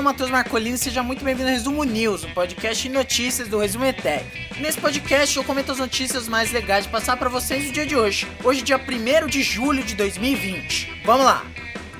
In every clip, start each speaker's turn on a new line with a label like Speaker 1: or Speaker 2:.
Speaker 1: sou Matheus Marcolini e seja muito bem-vindo ao Resumo News, o podcast de notícias do Resumo ETEC. Nesse podcast eu comento as notícias mais legais de passar para vocês no dia de hoje. Hoje, dia 1 de julho de 2020. Vamos lá!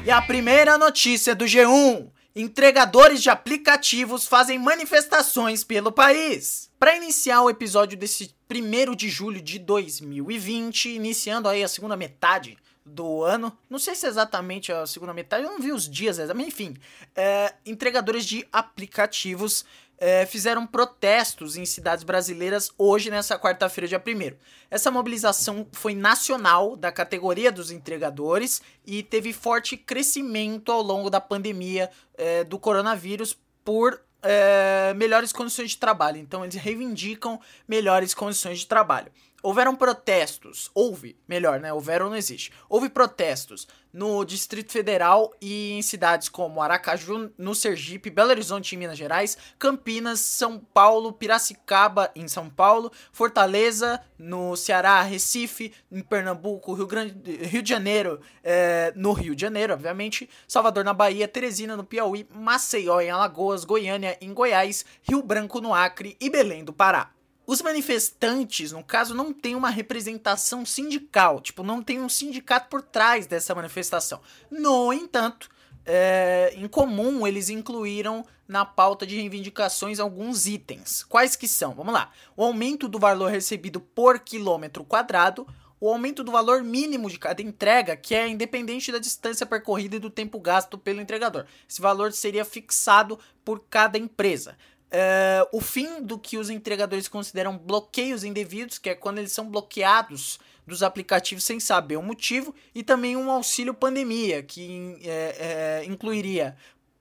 Speaker 1: E a primeira notícia do G1: entregadores de aplicativos fazem manifestações pelo país. Para iniciar o episódio desse 1 de julho de 2020, iniciando aí a segunda metade do ano. Não sei se é exatamente a segunda metade, eu não vi os dias exatamente. Enfim, é, entregadores de aplicativos é, fizeram protestos em cidades brasileiras hoje, nessa quarta-feira, dia 1. Essa mobilização foi nacional da categoria dos entregadores e teve forte crescimento ao longo da pandemia é, do coronavírus por é, melhores condições de trabalho. Então, eles reivindicam melhores condições de trabalho houveram protestos, houve, melhor, né? Houveram não existe. Houve protestos no Distrito Federal e em cidades como Aracaju, no Sergipe, Belo Horizonte, em Minas Gerais, Campinas, São Paulo, Piracicaba, em São Paulo, Fortaleza, no Ceará, Recife, em Pernambuco, Rio, Grande, Rio de Janeiro, é, no Rio de Janeiro, obviamente, Salvador, na Bahia, Teresina, no Piauí, Maceió, em Alagoas, Goiânia, em Goiás, Rio Branco, no Acre e Belém do Pará. Os manifestantes, no caso, não tem uma representação sindical, tipo, não tem um sindicato por trás dessa manifestação. No entanto, é, em comum, eles incluíram na pauta de reivindicações alguns itens. Quais que são? Vamos lá. O aumento do valor recebido por quilômetro quadrado, o aumento do valor mínimo de cada entrega, que é independente da distância percorrida e do tempo gasto pelo entregador. Esse valor seria fixado por cada empresa. Uh, o fim do que os entregadores consideram bloqueios indevidos, que é quando eles são bloqueados dos aplicativos sem saber o motivo, e também um auxílio pandemia, que é, é, incluiria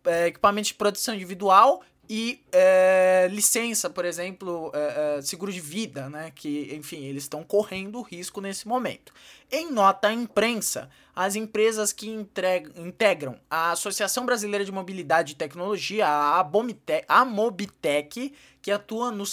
Speaker 1: é, equipamento de proteção individual e é, licença, por exemplo, é, é, seguro de vida, né? Que, enfim, eles estão correndo risco nesse momento. Em nota à imprensa, as empresas que integram a Associação Brasileira de Mobilidade e Tecnologia, a, Abomite, Mobitec, que atua no,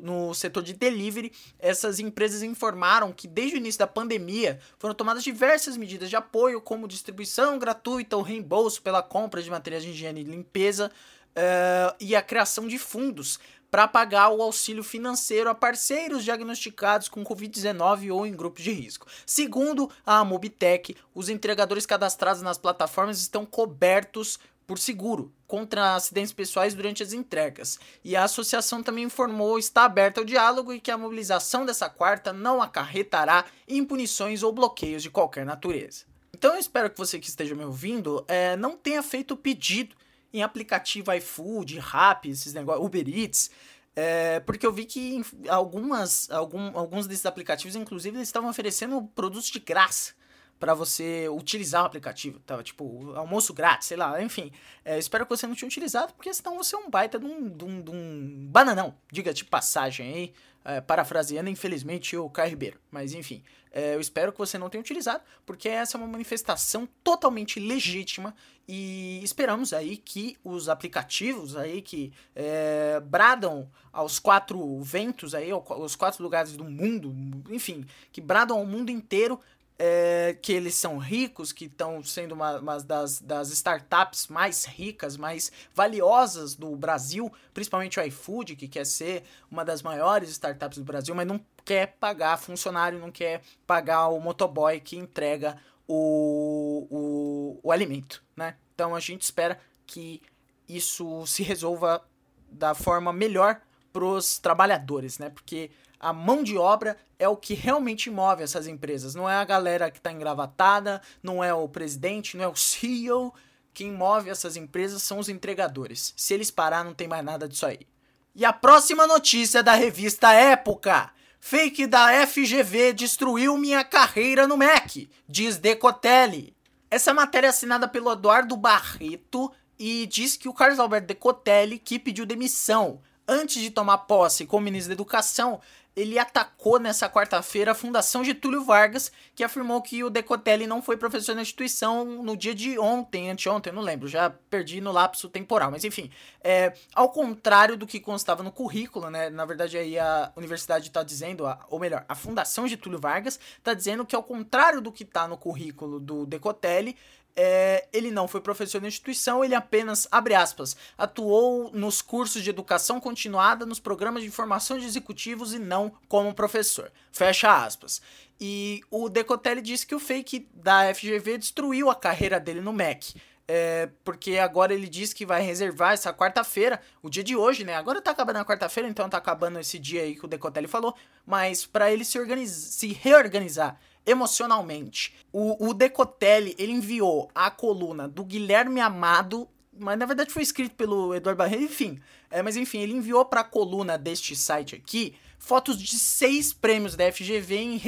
Speaker 1: no setor de delivery, essas empresas informaram que desde o início da pandemia foram tomadas diversas medidas de apoio, como distribuição gratuita ou reembolso pela compra de materiais de higiene e limpeza uh, e a criação de fundos para pagar o auxílio financeiro a parceiros diagnosticados com Covid-19 ou em grupos de risco. Segundo a Mobitech, os entregadores cadastrados nas plataformas estão cobertos por seguro contra acidentes pessoais durante as entregas. E a associação também informou está aberta ao diálogo e que a mobilização dessa quarta não acarretará em punições ou bloqueios de qualquer natureza. Então eu espero que você que esteja me ouvindo é, não tenha feito pedido em aplicativo iFood, Rappi, esses negócios, Uber Eats. É, porque eu vi que algumas, algum, alguns desses aplicativos, inclusive, eles estavam oferecendo produtos de graça para você utilizar o aplicativo. Tava tipo, almoço grátis, sei lá, enfim. É, espero que você não tenha utilizado, porque senão você é um baita de um, de um, de um bananão, diga de passagem aí é, parafraseando, infelizmente, o Caio Ribeiro. Mas enfim, é, eu espero que você não tenha utilizado, porque essa é uma manifestação totalmente legítima e esperamos aí que os aplicativos aí que é, bradam aos quatro ventos aí, aos quatro lugares do mundo, enfim, que bradam ao mundo inteiro é, que eles são ricos, que estão sendo uma, uma, das, das startups mais ricas, mais valiosas do Brasil, principalmente o iFood, que quer ser uma das maiores startups do Brasil, mas não quer pagar funcionário, não quer pagar o motoboy que entrega o, o, o alimento, né? Então a gente espera que isso se resolva da forma melhor para os trabalhadores, né? Porque a mão de obra é o que realmente move essas empresas. Não é a galera que está engravatada, não é o presidente, não é o CEO. Quem move essas empresas são os entregadores. Se eles parar, não tem mais nada disso aí. E a próxima notícia é da revista Época. Fake da FGV destruiu minha carreira no MEC, diz Decotelli. Essa matéria é assinada pelo Eduardo Barreto e diz que o Carlos Alberto Decotelli, que pediu demissão antes de tomar posse como ministro da Educação, ele atacou nessa quarta-feira a Fundação Getúlio Vargas, que afirmou que o Decotelli não foi professor na instituição no dia de ontem, anteontem, não lembro, já perdi no lapso temporal, mas enfim, é, ao contrário do que constava no currículo, né, na verdade aí a universidade está dizendo, ou melhor, a Fundação Getúlio Vargas está dizendo que ao contrário do que está no currículo do Decotelli, é, ele não foi professor na instituição, ele apenas, abre aspas, atuou nos cursos de educação continuada, nos programas de formação de executivos e não como professor. Fecha aspas. E o Decotelli disse que o fake da FGV destruiu a carreira dele no MEC. É, porque agora ele diz que vai reservar essa quarta-feira, o dia de hoje, né? Agora tá acabando a quarta-feira, então tá acabando esse dia aí que o Decotelli falou, mas para ele se, se reorganizar emocionalmente. O, o Decotelli, ele enviou a coluna do Guilherme Amado, mas na verdade foi escrito pelo Eduardo Barreiro, enfim. É, mas enfim, ele enviou para a coluna deste site aqui fotos de seis prêmios da FGV em,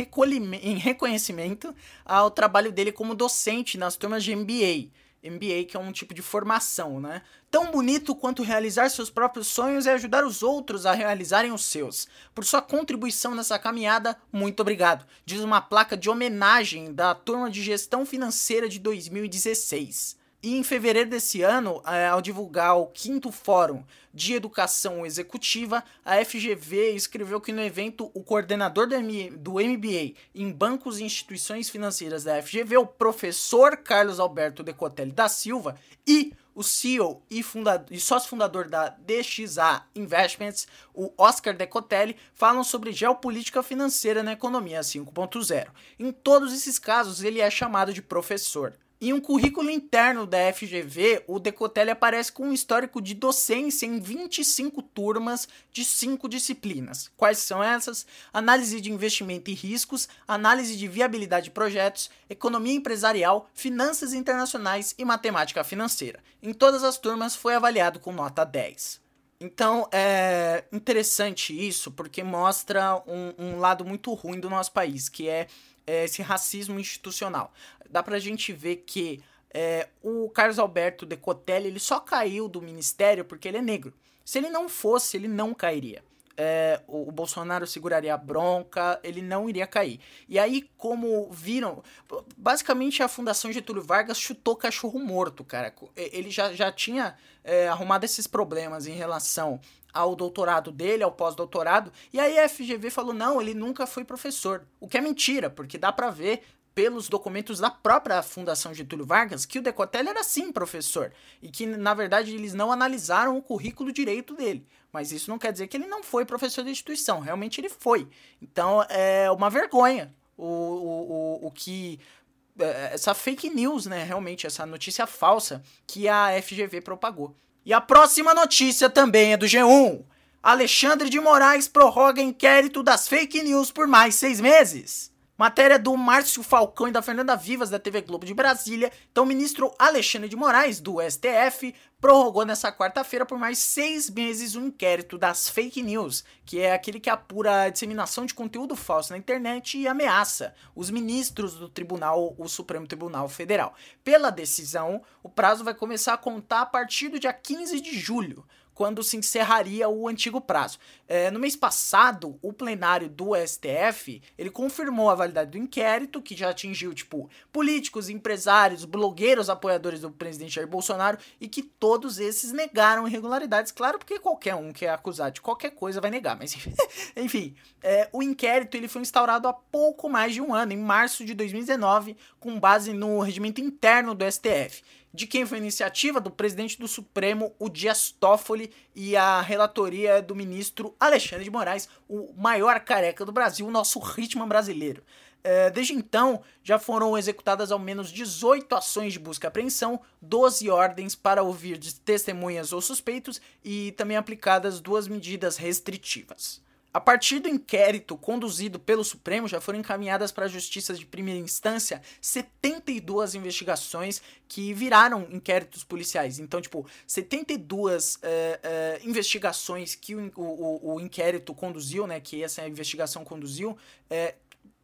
Speaker 1: em reconhecimento ao trabalho dele como docente nas turmas de MBA. MBA, que é um tipo de formação, né? Tão bonito quanto realizar seus próprios sonhos é ajudar os outros a realizarem os seus. Por sua contribuição nessa caminhada, muito obrigado. Diz uma placa de homenagem da turma de gestão financeira de 2016. E em fevereiro desse ano, é, ao divulgar o quinto Fórum de Educação Executiva, a FGV escreveu que no evento o coordenador do MBA em bancos e instituições financeiras da FGV, o professor Carlos Alberto Decotelli da Silva, e o CEO e, e sócio fundador da DXA Investments, o Oscar Decotelli, falam sobre geopolítica financeira na economia 5.0. Em todos esses casos, ele é chamado de professor. Em um currículo interno da FGV, o Decotelli aparece com um histórico de docência em 25 turmas de 5 disciplinas. Quais são essas? Análise de investimento e riscos, análise de viabilidade de projetos, economia empresarial, finanças internacionais e matemática financeira. Em todas as turmas foi avaliado com nota 10. Então é interessante isso porque mostra um, um lado muito ruim do nosso país, que é é, esse racismo institucional. Dá pra gente ver que é, o Carlos Alberto Decotelli ele só caiu do ministério porque ele é negro. Se ele não fosse, ele não cairia. É, o, o, Bolsonaro seguraria a bronca, ele não iria cair. E aí, como viram, basicamente a Fundação Getúlio Vargas chutou cachorro morto, cara. Ele já, já tinha é, arrumado esses problemas em relação ao doutorado dele, ao pós-doutorado, e aí a FGV falou: não, ele nunca foi professor. O que é mentira, porque dá para ver pelos documentos da própria Fundação Getúlio Vargas que o Decotelli era sim professor e que na verdade eles não analisaram o currículo direito dele. Mas isso não quer dizer que ele não foi professor da instituição, realmente ele foi. Então é uma vergonha o, o, o, o que é, essa fake news, né, realmente essa notícia falsa que a FGV propagou. E a próxima notícia também é do G1. Alexandre de Moraes prorroga inquérito das fake news por mais seis meses. Matéria do Márcio Falcão e da Fernanda Vivas, da TV Globo de Brasília. Então, o ministro Alexandre de Moraes, do STF, prorrogou nessa quarta-feira por mais seis meses o um inquérito das fake news, que é aquele que apura a disseminação de conteúdo falso na internet e ameaça os ministros do Tribunal, o Supremo Tribunal Federal. Pela decisão, o prazo vai começar a contar a partir do dia 15 de julho quando se encerraria o antigo prazo. É, no mês passado, o plenário do STF ele confirmou a validade do inquérito, que já atingiu tipo políticos, empresários, blogueiros apoiadores do presidente Jair Bolsonaro e que todos esses negaram irregularidades. Claro, porque qualquer um que é acusado de qualquer coisa vai negar, mas enfim, é, o inquérito ele foi instaurado há pouco mais de um ano, em março de 2019, com base no regimento interno do STF de quem foi a iniciativa do presidente do Supremo, o Dias Toffoli, e a relatoria do ministro Alexandre de Moraes, o maior careca do Brasil, o nosso ritmo brasileiro. É, desde então, já foram executadas ao menos 18 ações de busca e apreensão, 12 ordens para ouvir testemunhas ou suspeitos e também aplicadas duas medidas restritivas. A partir do inquérito conduzido pelo Supremo, já foram encaminhadas para a Justiça de primeira instância 72 investigações que viraram inquéritos policiais. Então, tipo, 72 é, é, investigações que o, o, o, inquérito conduziu, né, que essa investigação conduziu, é,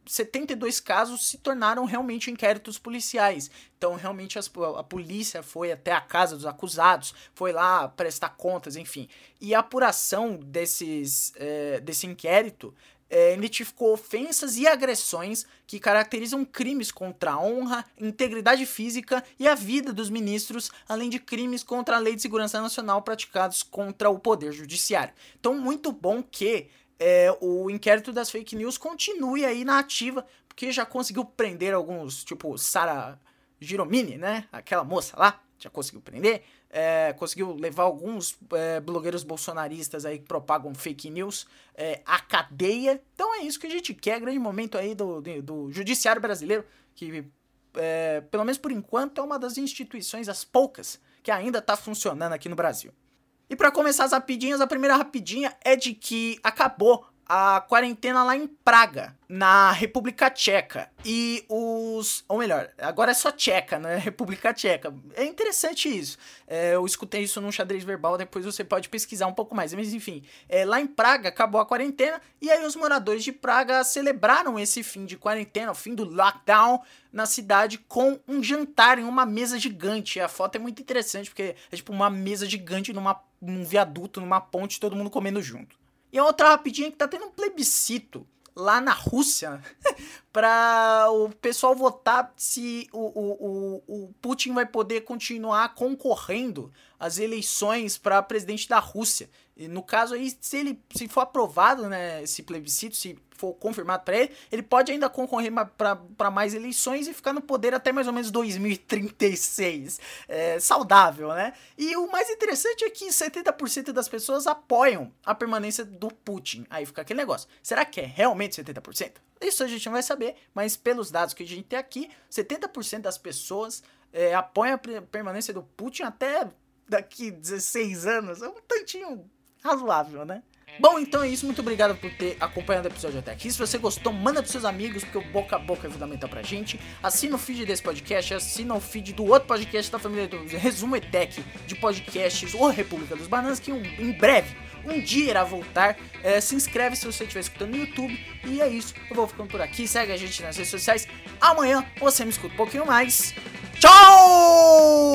Speaker 1: 72 casos se tornaram realmente inquéritos policiais. Então, realmente, as, a polícia foi até a casa dos acusados, foi lá prestar contas, enfim. E a apuração desses, é, desse inquérito é, identificou ofensas e agressões que caracterizam crimes contra a honra, integridade física e a vida dos ministros, além de crimes contra a Lei de Segurança Nacional praticados contra o Poder Judiciário. Então, muito bom que é, o inquérito das fake news continue aí na ativa, porque já conseguiu prender alguns, tipo, Sara Giromini, né? Aquela moça lá, já conseguiu prender. É, conseguiu levar alguns é, blogueiros bolsonaristas aí que propagam fake news é, à cadeia. Então é isso que a gente quer, grande momento aí do, do, do judiciário brasileiro, que é, pelo menos por enquanto é uma das instituições, as poucas, que ainda está funcionando aqui no Brasil. E para começar as rapidinhas, a primeira rapidinha é de que acabou a quarentena lá em Praga, na República Tcheca. E os. Ou melhor, agora é só Tcheca, né? República Tcheca. É interessante isso. É, eu escutei isso num xadrez verbal, depois você pode pesquisar um pouco mais. Mas enfim, é, lá em Praga acabou a quarentena e aí os moradores de Praga celebraram esse fim de quarentena, o fim do lockdown na cidade com um jantar em uma mesa gigante. A foto é muito interessante porque é tipo uma mesa gigante numa, num viaduto, numa ponte, todo mundo comendo junto. E outra rapidinha que tá tendo um plebiscito lá na Rússia para o pessoal votar se o, o, o, o Putin vai poder continuar concorrendo às eleições para presidente da Rússia. E no caso aí, se ele se for aprovado, né, esse plebiscito, se for confirmado para ele, ele pode ainda concorrer para mais eleições e ficar no poder até mais ou menos 2036. É, saudável, né? E o mais interessante é que 70% das pessoas apoiam a permanência do Putin. Aí fica aquele negócio. Será que é realmente 70%? Isso a gente não vai saber, mas pelos dados que a gente tem aqui, 70% das pessoas é, apoiam a permanência do Putin até daqui 16 anos. É um tantinho razoável, né? Bom, então é isso. Muito obrigado por ter acompanhado o episódio até aqui. Se você gostou, manda pros seus amigos, porque o boca a boca é fundamental pra gente. Assina o feed desse podcast, assina o feed do outro podcast da família do Resumo ETEC de podcasts, ou República dos Bananas, que em breve, um dia irá voltar. É, se inscreve se você estiver escutando no YouTube. E é isso. Eu vou ficando por aqui. Segue a gente nas redes sociais. Amanhã você me escuta um pouquinho mais. Tchau!